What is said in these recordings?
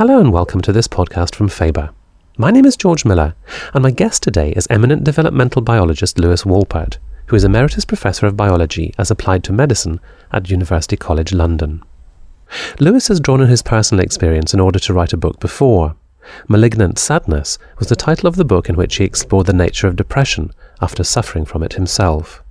Hello and welcome to this podcast from Faber. My name is George Miller, and my guest today is eminent developmental biologist Lewis Wolpert, who is Emeritus Professor of Biology as applied to medicine at University College London. Lewis has drawn on his personal experience in order to write a book before. Malignant Sadness was the title of the book in which he explored the nature of depression after suffering from it himself.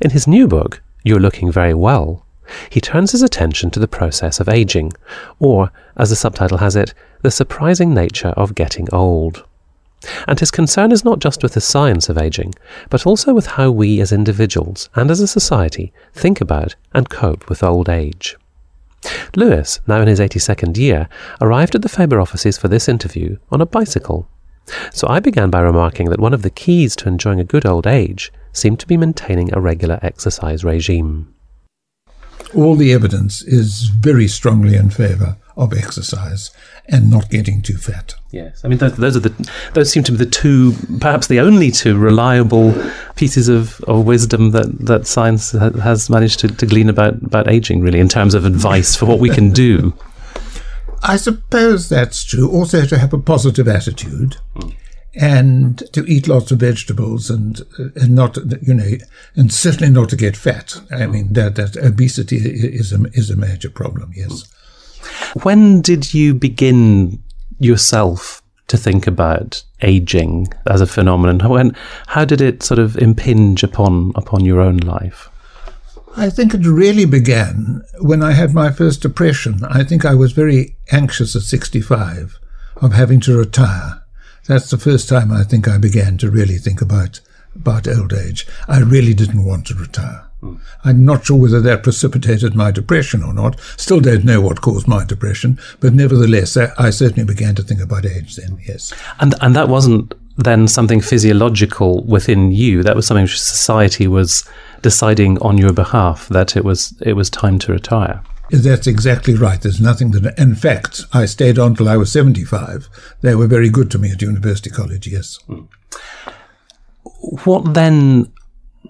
In his new book, You're Looking Very Well, he turns his attention to the process of aging, or, as the subtitle has it, the surprising nature of getting old. And his concern is not just with the science of aging, but also with how we as individuals and as a society think about and cope with old age. Lewis, now in his 82nd year, arrived at the Faber offices for this interview on a bicycle. So I began by remarking that one of the keys to enjoying a good old age seemed to be maintaining a regular exercise regime all the evidence is very strongly in favour of exercise and not getting too fat. Yes, I mean those, those, are the those seem to be the two, perhaps the only two reliable pieces of, of wisdom that, that science has managed to, to glean about about aging, really, in terms of advice for what we can do. I suppose that's true. Also, to have a positive attitude. Mm and to eat lots of vegetables and uh, and not you know and certainly not to get fat. I mean mm. that that obesity is a is a major problem. Yes. When did you begin yourself to think about aging as a phenomenon? When how did it sort of impinge upon upon your own life? I think it really began when I had my first depression. I think I was very anxious at 65 of having to retire that's the first time I think I began to really think about about old age. I really didn't want to retire. Mm. I'm not sure whether that precipitated my depression or not. Still don't know what caused my depression, but nevertheless, I, I certainly began to think about age then. Yes, and and that wasn't then something physiological within you. That was something which society was deciding on your behalf that it was it was time to retire. That's exactly right. There's nothing that. In fact, I stayed on till I was 75. They were very good to me at University College, yes. Hmm. What then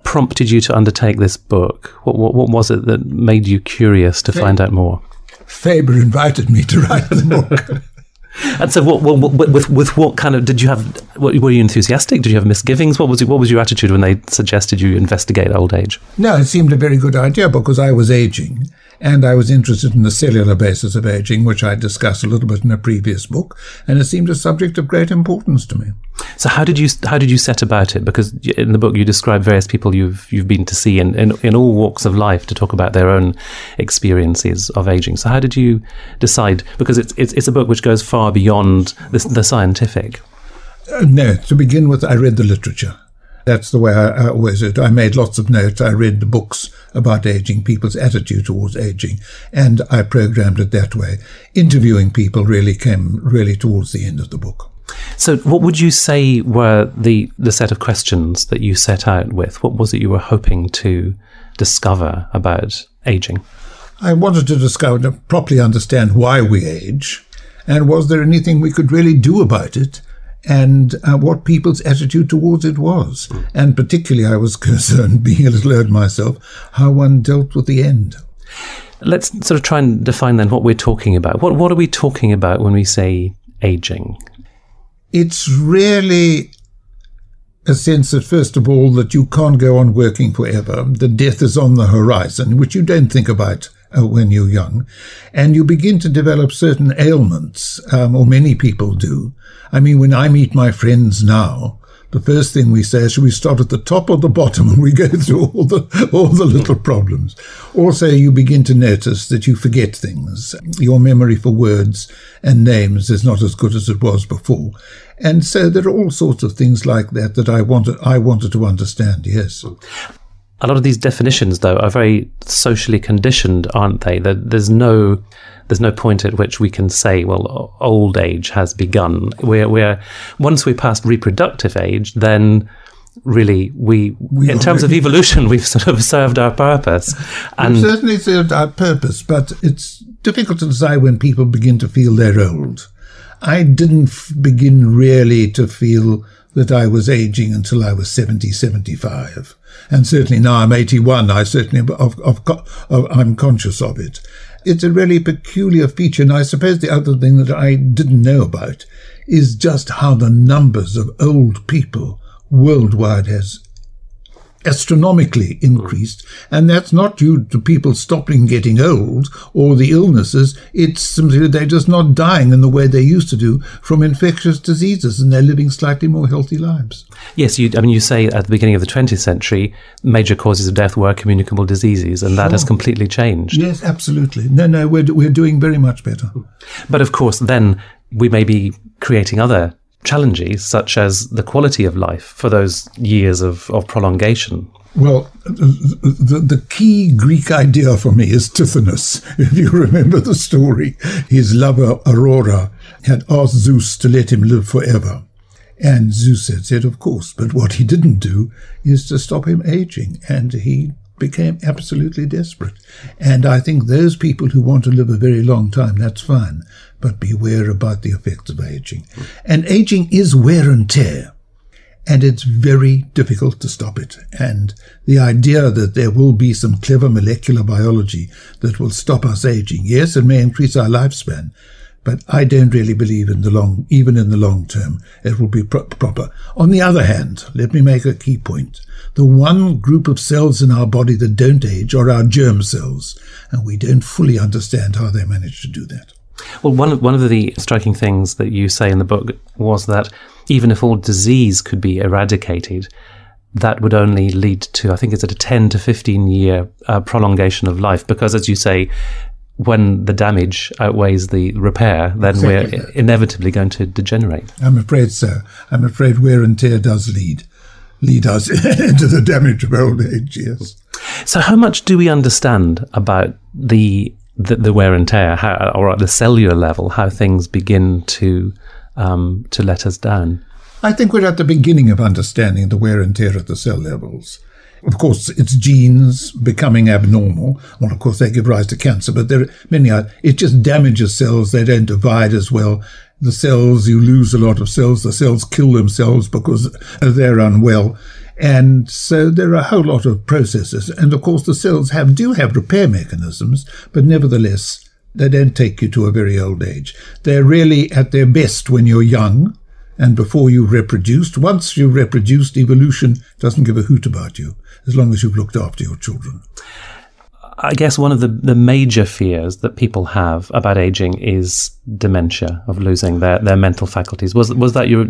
prompted you to undertake this book? What, what, what was it that made you curious to find out more? Faber invited me to write the book. and so, what, what, with with what kind of did you have? What, were you enthusiastic? Did you have misgivings? What was what was your attitude when they suggested you investigate old age? No, it seemed a very good idea because I was aging, and I was interested in the cellular basis of aging, which I discussed a little bit in a previous book, and it seemed a subject of great importance to me. So how did you how did you set about it? Because in the book you describe various people you've you've been to see in, in, in all walks of life to talk about their own experiences of aging. So how did you decide? Because it's it's, it's a book which goes far beyond the, the scientific. Uh, no, to begin with, I read the literature. That's the way I, I always did. I made lots of notes. I read the books about aging, people's attitude towards aging, and I programmed it that way. Interviewing people really came really towards the end of the book. So, what would you say were the the set of questions that you set out with? What was it you were hoping to discover about aging? I wanted to discover to properly understand why we age, and was there anything we could really do about it? and uh, what people's attitude towards it was. And particularly, I was concerned, being a little old myself, how one dealt with the end. Let's sort of try and define then what we're talking about. What, what are we talking about when we say aging? It's really a sense that, first of all, that you can't go on working forever, The death is on the horizon, which you don't think about uh, when you're young, and you begin to develop certain ailments, um, or many people do. I mean, when I meet my friends now, the first thing we say is should we start at the top or the bottom and we go through all the all the little problems. Also, you begin to notice that you forget things. Your memory for words and names is not as good as it was before. And so there are all sorts of things like that that I wanted I wanted to understand, yes a lot of these definitions, though, are very socially conditioned, aren't they? That There's no there's no point at which we can say, well, old age has begun. We're, we're once we pass reproductive age, then really we, we in terms of evolution, we've sort of served our purpose. And we've certainly served our purpose, but it's difficult to decide when people begin to feel they're old. I didn't f- begin really to feel that I was aging until I was 70, 75. And certainly now I'm 81, I certainly, of, of, of, I'm conscious of it. it's a really peculiar feature. And I suppose the other thing that I didn't know about is just how the numbers of old people worldwide has astronomically increased. And that's not due to people stopping getting old or the illnesses. It's simply they're just not dying in the way they used to do from infectious diseases and they're living slightly more healthy lives. Yes, you, I mean, you say at the beginning of the 20th century, major causes of death were communicable diseases, and sure. that has completely changed. Yes, absolutely. No, no, we're, we're doing very much better. But of course, then we may be creating other challenges, such as the quality of life for those years of, of prolongation? Well, the, the key Greek idea for me is Tithonus. If you remember the story, his lover Aurora had asked Zeus to let him live forever. And Zeus had said, of course, but what he didn't do is to stop him aging. And he became absolutely desperate. And I think those people who want to live a very long time, that's fine but beware about the effects of aging. And aging is wear and tear, and it's very difficult to stop it. And the idea that there will be some clever molecular biology that will stop us aging, yes, it may increase our lifespan, but I don't really believe in the long, even in the long term, it will be pro- proper. On the other hand, let me make a key point. The one group of cells in our body that don't age are our germ cells, and we don't fully understand how they manage to do that. Well, one of, one of the striking things that you say in the book was that even if all disease could be eradicated, that would only lead to, I think it's at a 10 to 15 year uh, prolongation of life. Because, as you say, when the damage outweighs the repair, then exactly. we're inevitably going to degenerate. I'm afraid so. I'm afraid wear and tear does lead lead us into the damage of old age. Yes. So, how much do we understand about the the, the wear and tear, how, or at the cellular level, how things begin to um, to let us down. I think we're at the beginning of understanding the wear and tear at the cell levels. Of course, it's genes becoming abnormal. Well, of course, they give rise to cancer, but there are many. It just damages cells; they don't divide as well. The cells, you lose a lot of cells. The cells kill themselves because they're unwell. And so there are a whole lot of processes. And of course, the cells have do have repair mechanisms, but nevertheless, they don't take you to a very old age. They're really at their best when you're young and before you've reproduced. Once you've reproduced, evolution doesn't give a hoot about you as long as you've looked after your children. I guess one of the, the major fears that people have about aging is dementia, of losing their, their mental faculties. Was was that your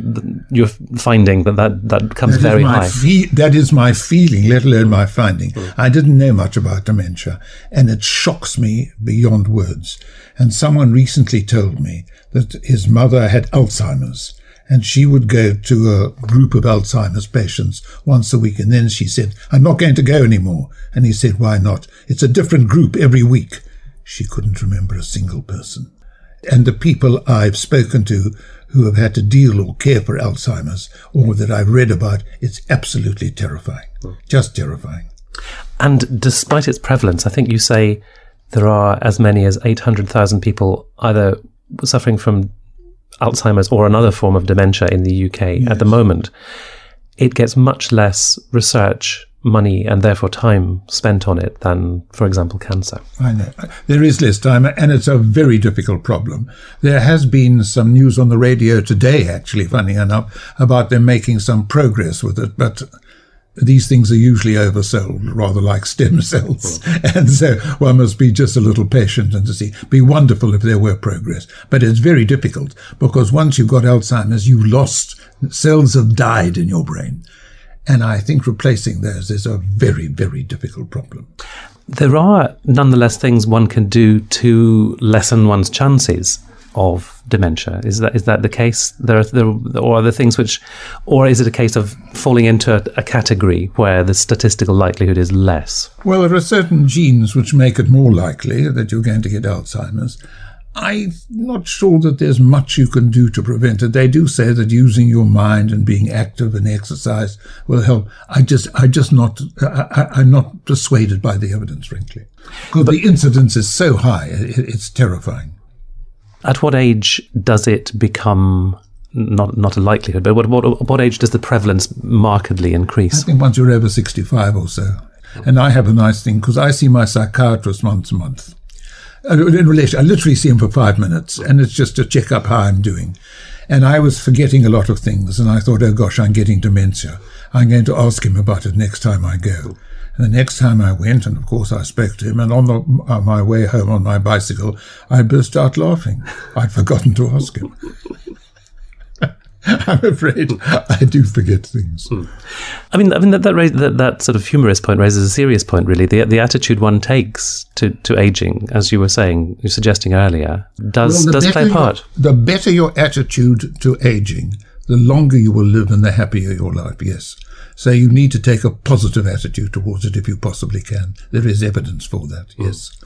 your finding that that, that comes that very high? Fe- that is my feeling, let alone my finding. I didn't know much about dementia, and it shocks me beyond words. And someone recently told me that his mother had Alzheimer's and she would go to a group of Alzheimer's patients once a week. And then she said, I'm not going to go anymore. And he said, Why not? It's a different group every week. She couldn't remember a single person. And the people I've spoken to who have had to deal or care for Alzheimer's or that I've read about, it's absolutely terrifying. Just terrifying. And despite its prevalence, I think you say there are as many as 800,000 people either suffering from Alzheimer's or another form of dementia in the UK yes. at the moment, it gets much less research money and therefore time spent on it than, for example, cancer. I know. There is less time, and it's a very difficult problem. There has been some news on the radio today, actually, funny enough, about them making some progress with it, but these things are usually oversold, rather like stem cells. And so one must be just a little patient and to see. Be wonderful if there were progress. But it's very difficult because once you've got Alzheimer's, you've lost, cells have died in your brain. And I think replacing those is a very, very difficult problem. There are nonetheless things one can do to lessen one's chances of dementia? Is that is that the case? There are there, or are there things which, or is it a case of falling into a, a, category where the statistical likelihood is less? Well, there are certain genes which make it more likely that you're going to get Alzheimer's. I'm not sure that there's much you can do to prevent it. They do say that using your mind and being active and exercise will help. I just, I just not, I, am not persuaded by the evidence, frankly, because the incidence is so high. It, it's terrifying. At what age does it become not not a likelihood, but what what what age does the prevalence markedly increase? I think once you're over sixty five or so. And I have a nice thing because I see my psychiatrist once a month. uh, in relation. I literally see him for five minutes, and it's just to check up how I'm doing. And I was forgetting a lot of things, and I thought, oh gosh, I'm getting dementia. I'm going to ask him about it next time I go. And the next time I went, and of course I spoke to him, and on, the, on my way home on my bicycle, I burst out laughing. I'd forgotten to ask him. I'm afraid I do forget things. Hmm. I mean, I mean that that, that that sort of humorous point raises a serious point. Really, the the attitude one takes to, to aging, as you were saying, you're suggesting earlier, does well, does play a part. the better your attitude to aging, the longer you will live and the happier your life. Yes. So you need to take a positive attitude towards it if you possibly can. There is evidence for that. Hmm. Yes.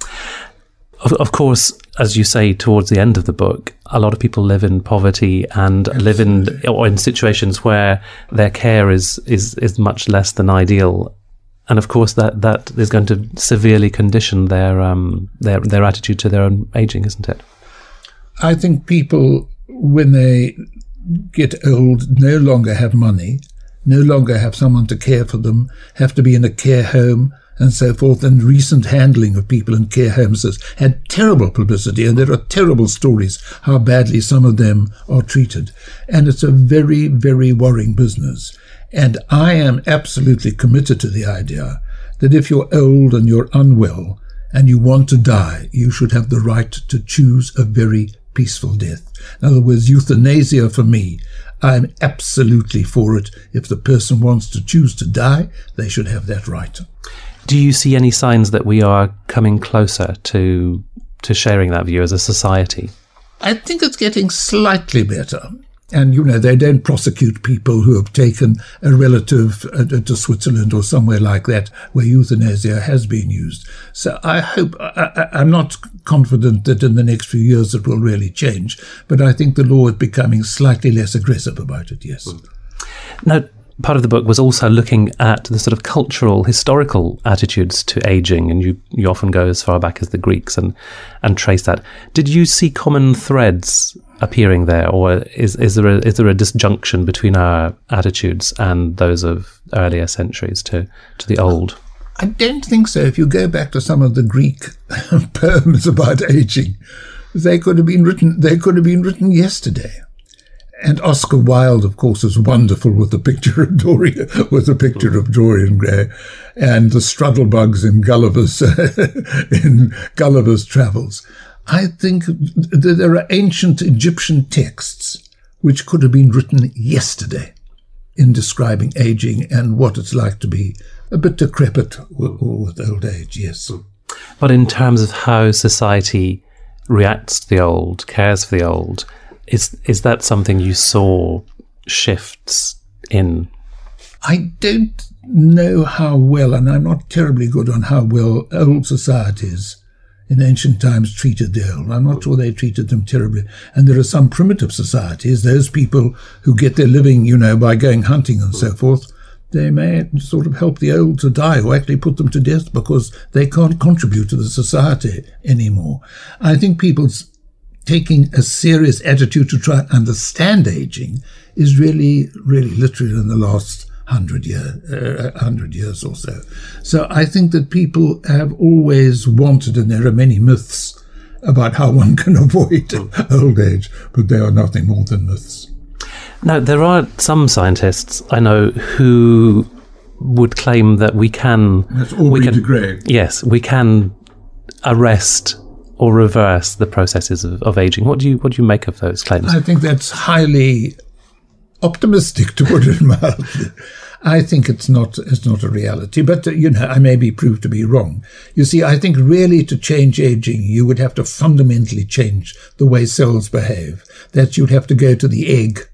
Of, of, course, as you say towards the end of the book, a lot of people live in poverty and Absolutely. live in or in situations where their care is, is is much less than ideal, and of course that that is going to severely condition their um their their attitude to their own aging, isn't it? I think people when they get old no longer have money, no longer have someone to care for them, have to be in a care home and so forth, and recent handling of people in care homes has had terrible publicity, and there are terrible stories how badly some of them are treated. And it's a very, very worrying business. And I am absolutely committed to the idea that if you're old and you're unwell and you want to die, you should have the right to choose a very peaceful death. In other words, euthanasia for me, I'm absolutely for it. If the person wants to choose to die, they should have that right. Do you see any signs that we are coming closer to to sharing that view as a society? I think it's getting slightly better. And, you know, they don't prosecute people who have taken a relative uh, to Switzerland or somewhere like that where euthanasia has been used. So I hope, I, am not confident that in the next few years it will really change, but I think the law is becoming slightly less aggressive about it, yes. Now, part of the book was also looking at the sort of cultural, historical attitudes to aging, and you, you often go as far back as the Greeks and, and trace that. Did you see common threads appearing there, or is, is there a, is there a disjunction between our attitudes and those of earlier centuries to, to the old? I don't think so. If you go back to some of the Greek poems about aging, they could have been written. They could have been written yesterday. And Oscar Wilde, of course, is wonderful with the picture of Dorian, with the picture of Dorian Gray, and the Struldbrugs in Gulliver's in Gulliver's Travels. I think there are ancient Egyptian texts which could have been written yesterday in describing aging and what it's like to be a bit decrepit with, with old age. Yes, mm. but in terms of how society reacts to the old, cares for the old is is that something you saw shifts in? I don't know how well, and I'm not terribly good on how well old societies in ancient times treated the old. I'm not sure they treated them terribly. And there are some primitive societies, those people who get their living, you know, by going hunting and so forth, they may sort of help the old to die or actually put them to death because they can't contribute to the society anymore. I think people's taking a serious attitude to try and understand aging is really, really literally in the last hundred year, uh, hundred years or so. So I think that people have always wanted, and there are many myths about how one can avoid old age, but they are nothing more than myths. Now, there are some scientists I know who would claim that we can. That's all we can, Yes, we can arrest or reverse the processes of, of aging. What do you what do you make of those claims? I think that's highly optimistic, to put it mildly. I think it's not it's not a reality, but uh, you know I may be proved to be wrong. You see, I think really to change aging, you would have to fundamentally change the way cells behave. That you'd have to go to the egg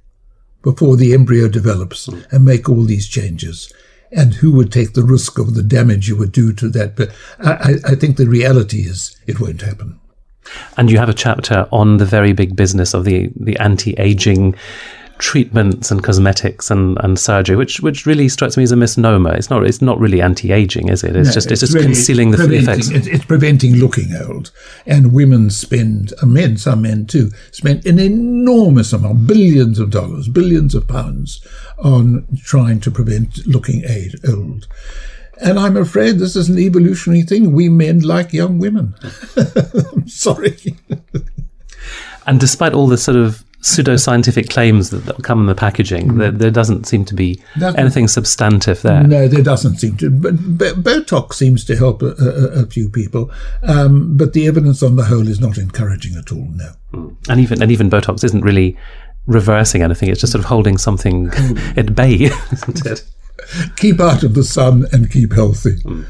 before the embryo develops mm. and make all these changes. And who would take the risk of the damage you would do to that? But I, I think the reality is it won't happen. And you have a chapter on the very big business of the, the anti aging treatments and cosmetics and, and surgery, which which really strikes me as a misnomer. It's not it's not really anti aging, is it? It's no, just it's, it's just really concealing the effects. It's preventing looking old. And women spend, and men, some men too, spend an enormous amount, billions of dollars, billions of pounds on trying to prevent looking old. And I'm afraid this is an evolutionary thing. We men like young women. I'm sorry. and despite all the sort of pseudoscientific claims that, come in the packaging, mm. there, there, doesn't seem to be anything substantive there. No, there doesn't seem to. But, but Botox seems to help a, a, a few people, um, but the evidence on the whole is not encouraging at all. No, mm. and even and even Botox isn't really reversing anything. It's just sort of holding something mm. at bay, isn't it? Keep out of the sun and keep healthy. Mm.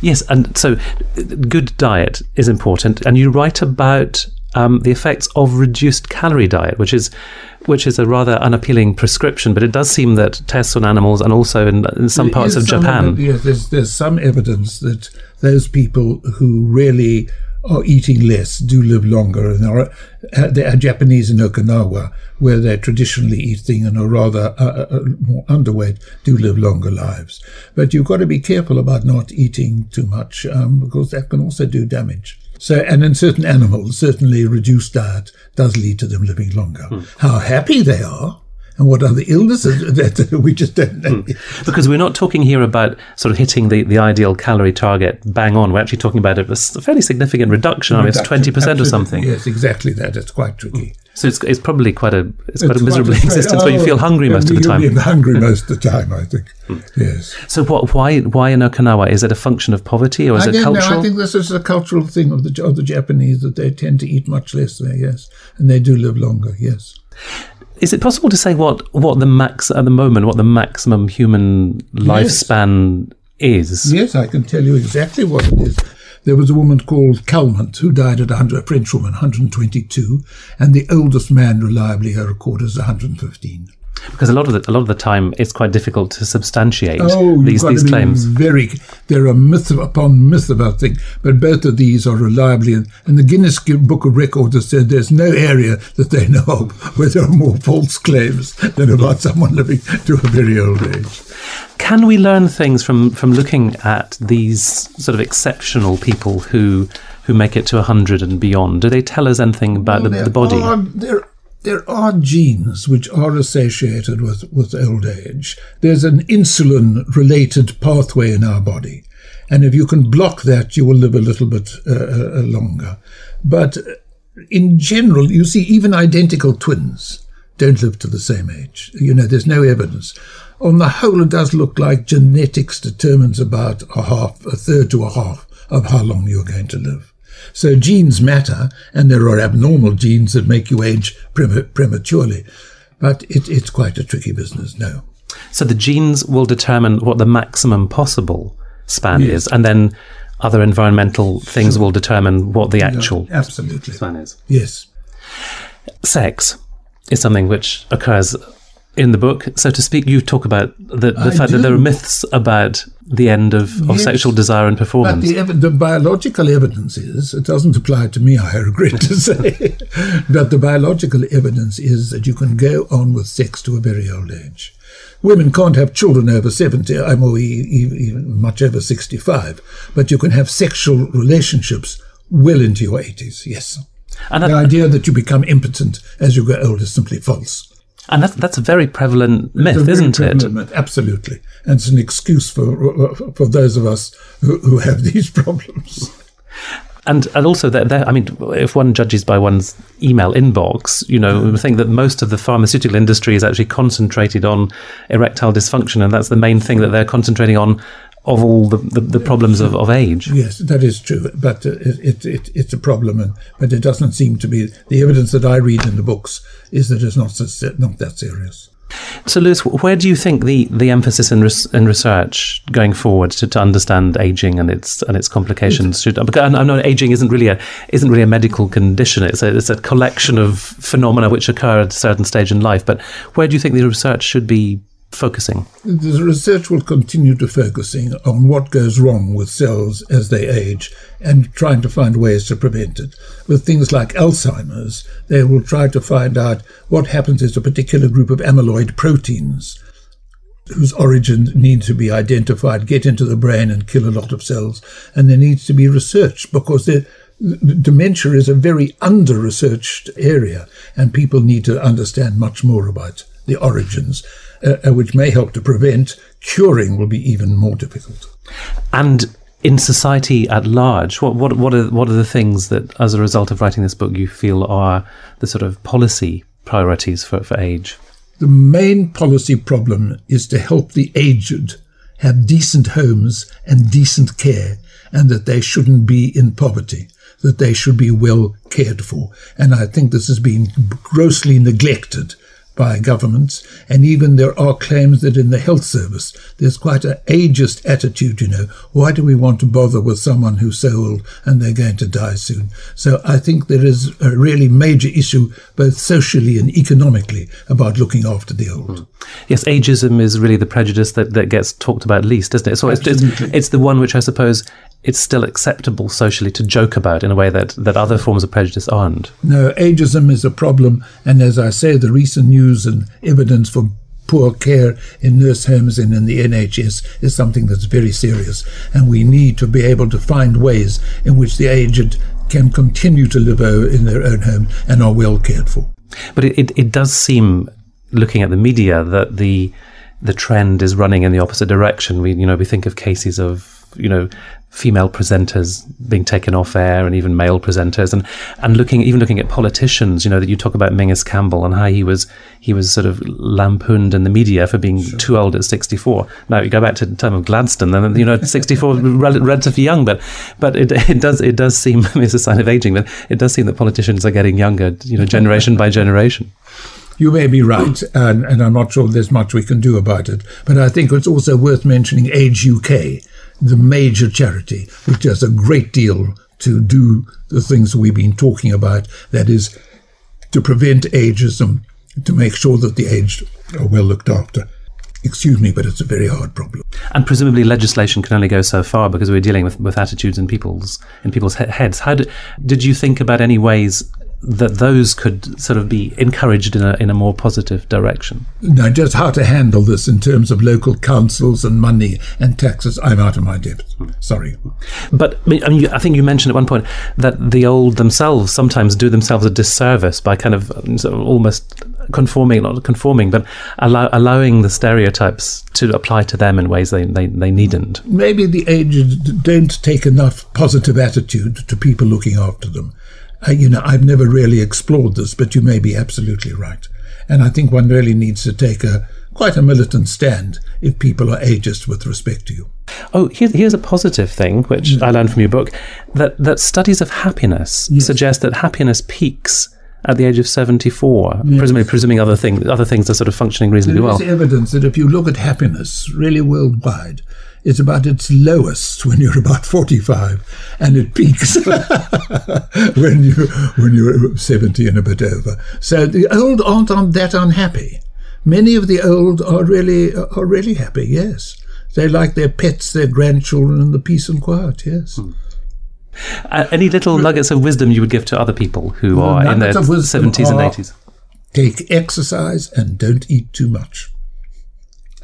Yes, and so good diet is important. And you write about um, the effects of reduced calorie diet, which is which is a rather unappealing prescription, but it does seem that tests on animals and also in, in some parts of Japan. yes, there's, there's some evidence that those people who really are eating less do live longer. And there are, uh, are Japanese in Okinawa where they're traditionally eating and are rather uh, uh, uh, more underweight do live longer lives. But you've got to be careful about not eating too much um, because that can also do damage. So, and in certain animals, certainly reduced diet does lead to them living longer. Hmm. How happy they are and what other illnesses that we just don't know. Hmm. Because we're not talking here about sort of hitting the, the ideal calorie target bang on. We're actually talking about a, a fairly significant reduction. reduction. I mean, it's 20% or something. Yes, exactly that. It's quite tricky. Hmm. So it's, it's probably quite a it's quite a miserable quite existence oh, where you feel hungry most of the time. You're hungry most of the time, I think. Hmm. yes. So what? Why? Why in Okinawa? Is it a function of poverty or is it cultural? I think this is a cultural thing of the of the Japanese that they tend to eat much less there. Yes, and they do live longer. Yes. Is it possible to say what, what the max at the moment, what the maximum human lifespan yes. is? Yes, I can tell you exactly what it is. There was a woman called Calment who died at 100, a French woman, 122, and the oldest man reliably her record is 115 because a lot of the a lot of the time it's quite difficult to substantiate oh, these these claims. Very, there are myth upon myth about things, but both of these are reliably. And, and the Guinness Book of Records has said there's no area that they know of where there are more false claims than about someone living to a very old age. Can we learn things from from looking at these sort of exceptional people who who make it to 100 and beyond? Do they tell us anything about the, the, body? Oh, there there are genes which are associated with, with old age. There's an insulin related pathway in our body. And if you can block that, you will live a little bit uh, uh, uh longer. But in general, you see, even identical twins don't live to the same age. You know, there's no evidence. On the whole, it does look like genetics determines about a half, a third to a half of how long you're going to live. So genes matter, and there are abnormal genes that make you age prematurely. But it, it's quite a tricky business, no. So the genes will determine what the maximum possible span yes. is, and then other environmental things sure. will determine what the actual yeah, absolutely span is. Yes. Sex is something which occurs in the book, so to speak, you talk about the, the fact do. that there are myths about the end of, of yes, sexual desire and performance. But the, ev- the, biological evidence is, it doesn't apply to me, I regret to say, but the biological evidence is that you can go on with sex to a very old age. Women can't have children over 70, I or even much over 65, but you can have sexual relationships well into your 80s, yes. And the idea that you become impotent as you get older is simply false. And that's, that's a very prevalent myth, very isn't prevalent it? Myth, absolutely. And it's an excuse for, uh, for those of us who, who have these problems. And and also that I mean, if one judges by one's email inbox, you know, I think that most of the pharmaceutical industry is actually concentrated on erectile dysfunction, and that's the main thing that they're concentrating on of all the, the, the problems of, of age. Yes, that is true, but uh, it, it, it's a problem, and, but it doesn't seem to be. The evidence that I read in the books is that it's not, not that serious. So, Lewis, where do you think the, the emphasis in, res, in research going forward to, to understand aging and its and its complications should? Because I know aging isn't really a isn't really a medical condition. It's a, it's a collection of phenomena which occur at a certain stage in life. But where do you think the research should be focusing? The research will continue to focusing on what goes wrong with cells as they age and trying to find ways to prevent it. With things like Alzheimer's, they will try to find out what happens to a particular group of amyloid proteins whose origin needs to be identified, get into the brain and kill a lot of cells. And there needs to be research because dementia is a very under-researched area and people need to understand much more about the origins, uh, uh, which may help to prevent. Curing will be even more difficult. And in society at large, what, what, what, are, what are the things that, as a result of writing this book, you feel are the sort of policy priorities for, for age? The main policy problem is to help the aged have decent homes and decent care, and that they shouldn't be in poverty, that they should be well cared for. And I think this has been grossly neglected by governments, and even there are claims that in the health service there's quite an ageist attitude, you know. Why do we want to bother with someone who's so old and they're going to die soon? So I think there is a really major issue, both socially and economically, about looking after the old. Hmm. Yes, ageism is really the prejudice that, that gets talked about least, doesn't it? So it's, it's, it's the one which I suppose it's still acceptable socially to joke about in a way that, that other forms of prejudice aren't. No, ageism is a problem. And as I say, the recent news and evidence for poor care in nurse homes and in the NHS is something that's very serious. And we need to be able to find ways in which the aged can continue to live in their own home and are well cared for. But it, it, it does seem, looking at the media, that the the trend is running in the opposite direction. We, you know, we think of cases of, you know, female presenters being taken off air and even male presenters and and looking even looking at politicians you know that you talk about Menzies Campbell and how he was he was sort of lampooned in the media for being sure. too old at 64 now you go back to the time of Gladstone and you know 64 relatively young but but it, it does it does seem it's a sign of aging but it does seem that politicians are getting younger you know generation by generation you may be right, and, and, I'm not sure there's much we can do about it. But I think it's also worth mentioning Age UK, the major charity, which does a great deal to do the things we've been talking about. That is, to prevent ageism, to make sure that the aged are well looked after. Excuse me, but it's a very hard problem. And presumably, legislation can only go so far because we're dealing with, with attitudes in people's in people's heads. How did did you think about any ways that those could sort of be encouraged in a, in a more positive direction. Now, just how to handle this in terms of local councils and money and taxes, I'm out of my depth. Sorry. But I, mean, I think you mentioned at one point that the old themselves sometimes do themselves a disservice by kind of um, sort of almost conforming, not conforming, but allow, allowing the stereotypes to apply to them in ways they, they, they needn't. Maybe the aged don't take enough positive attitude to people looking after them. Uh, you know, I've never really explored this, but you may be absolutely right. And I think one really needs to take a quite a militant stand if people are ageist with respect to you. Oh, here's, here's a positive thing, which mm. I learned from your book, that, that studies of happiness yes. suggest that happiness peaks at the age of 74, yes. presumably presuming other things other things are sort of functioning reasonably well. There is evidence that if you look at happiness really worldwide, it's about its lowest when you're about 45 and it peaks when you when you're 70 and a bit over. So the old aren't that unhappy. Many of the old are really are really happy yes. They like their pets their grandchildren and the peace and quiet yes. Hmm. uh, any little nuggets of wisdom you would give to other people who well, are in their 70s and 80s take exercise and don't eat too much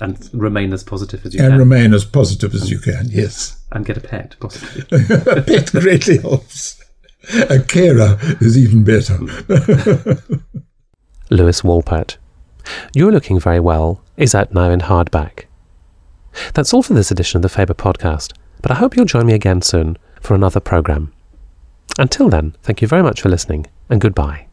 and remain as positive as you and can. And remain as positive as you can, yes. And get a pet, possibly. a pet greatly helps. A carer is even better. Lewis Wolpert. You're Looking Very Well is out now in hardback. That's all for this edition of the Faber podcast, but I hope you'll join me again soon for another programme. Until then, thank you very much for listening, and goodbye.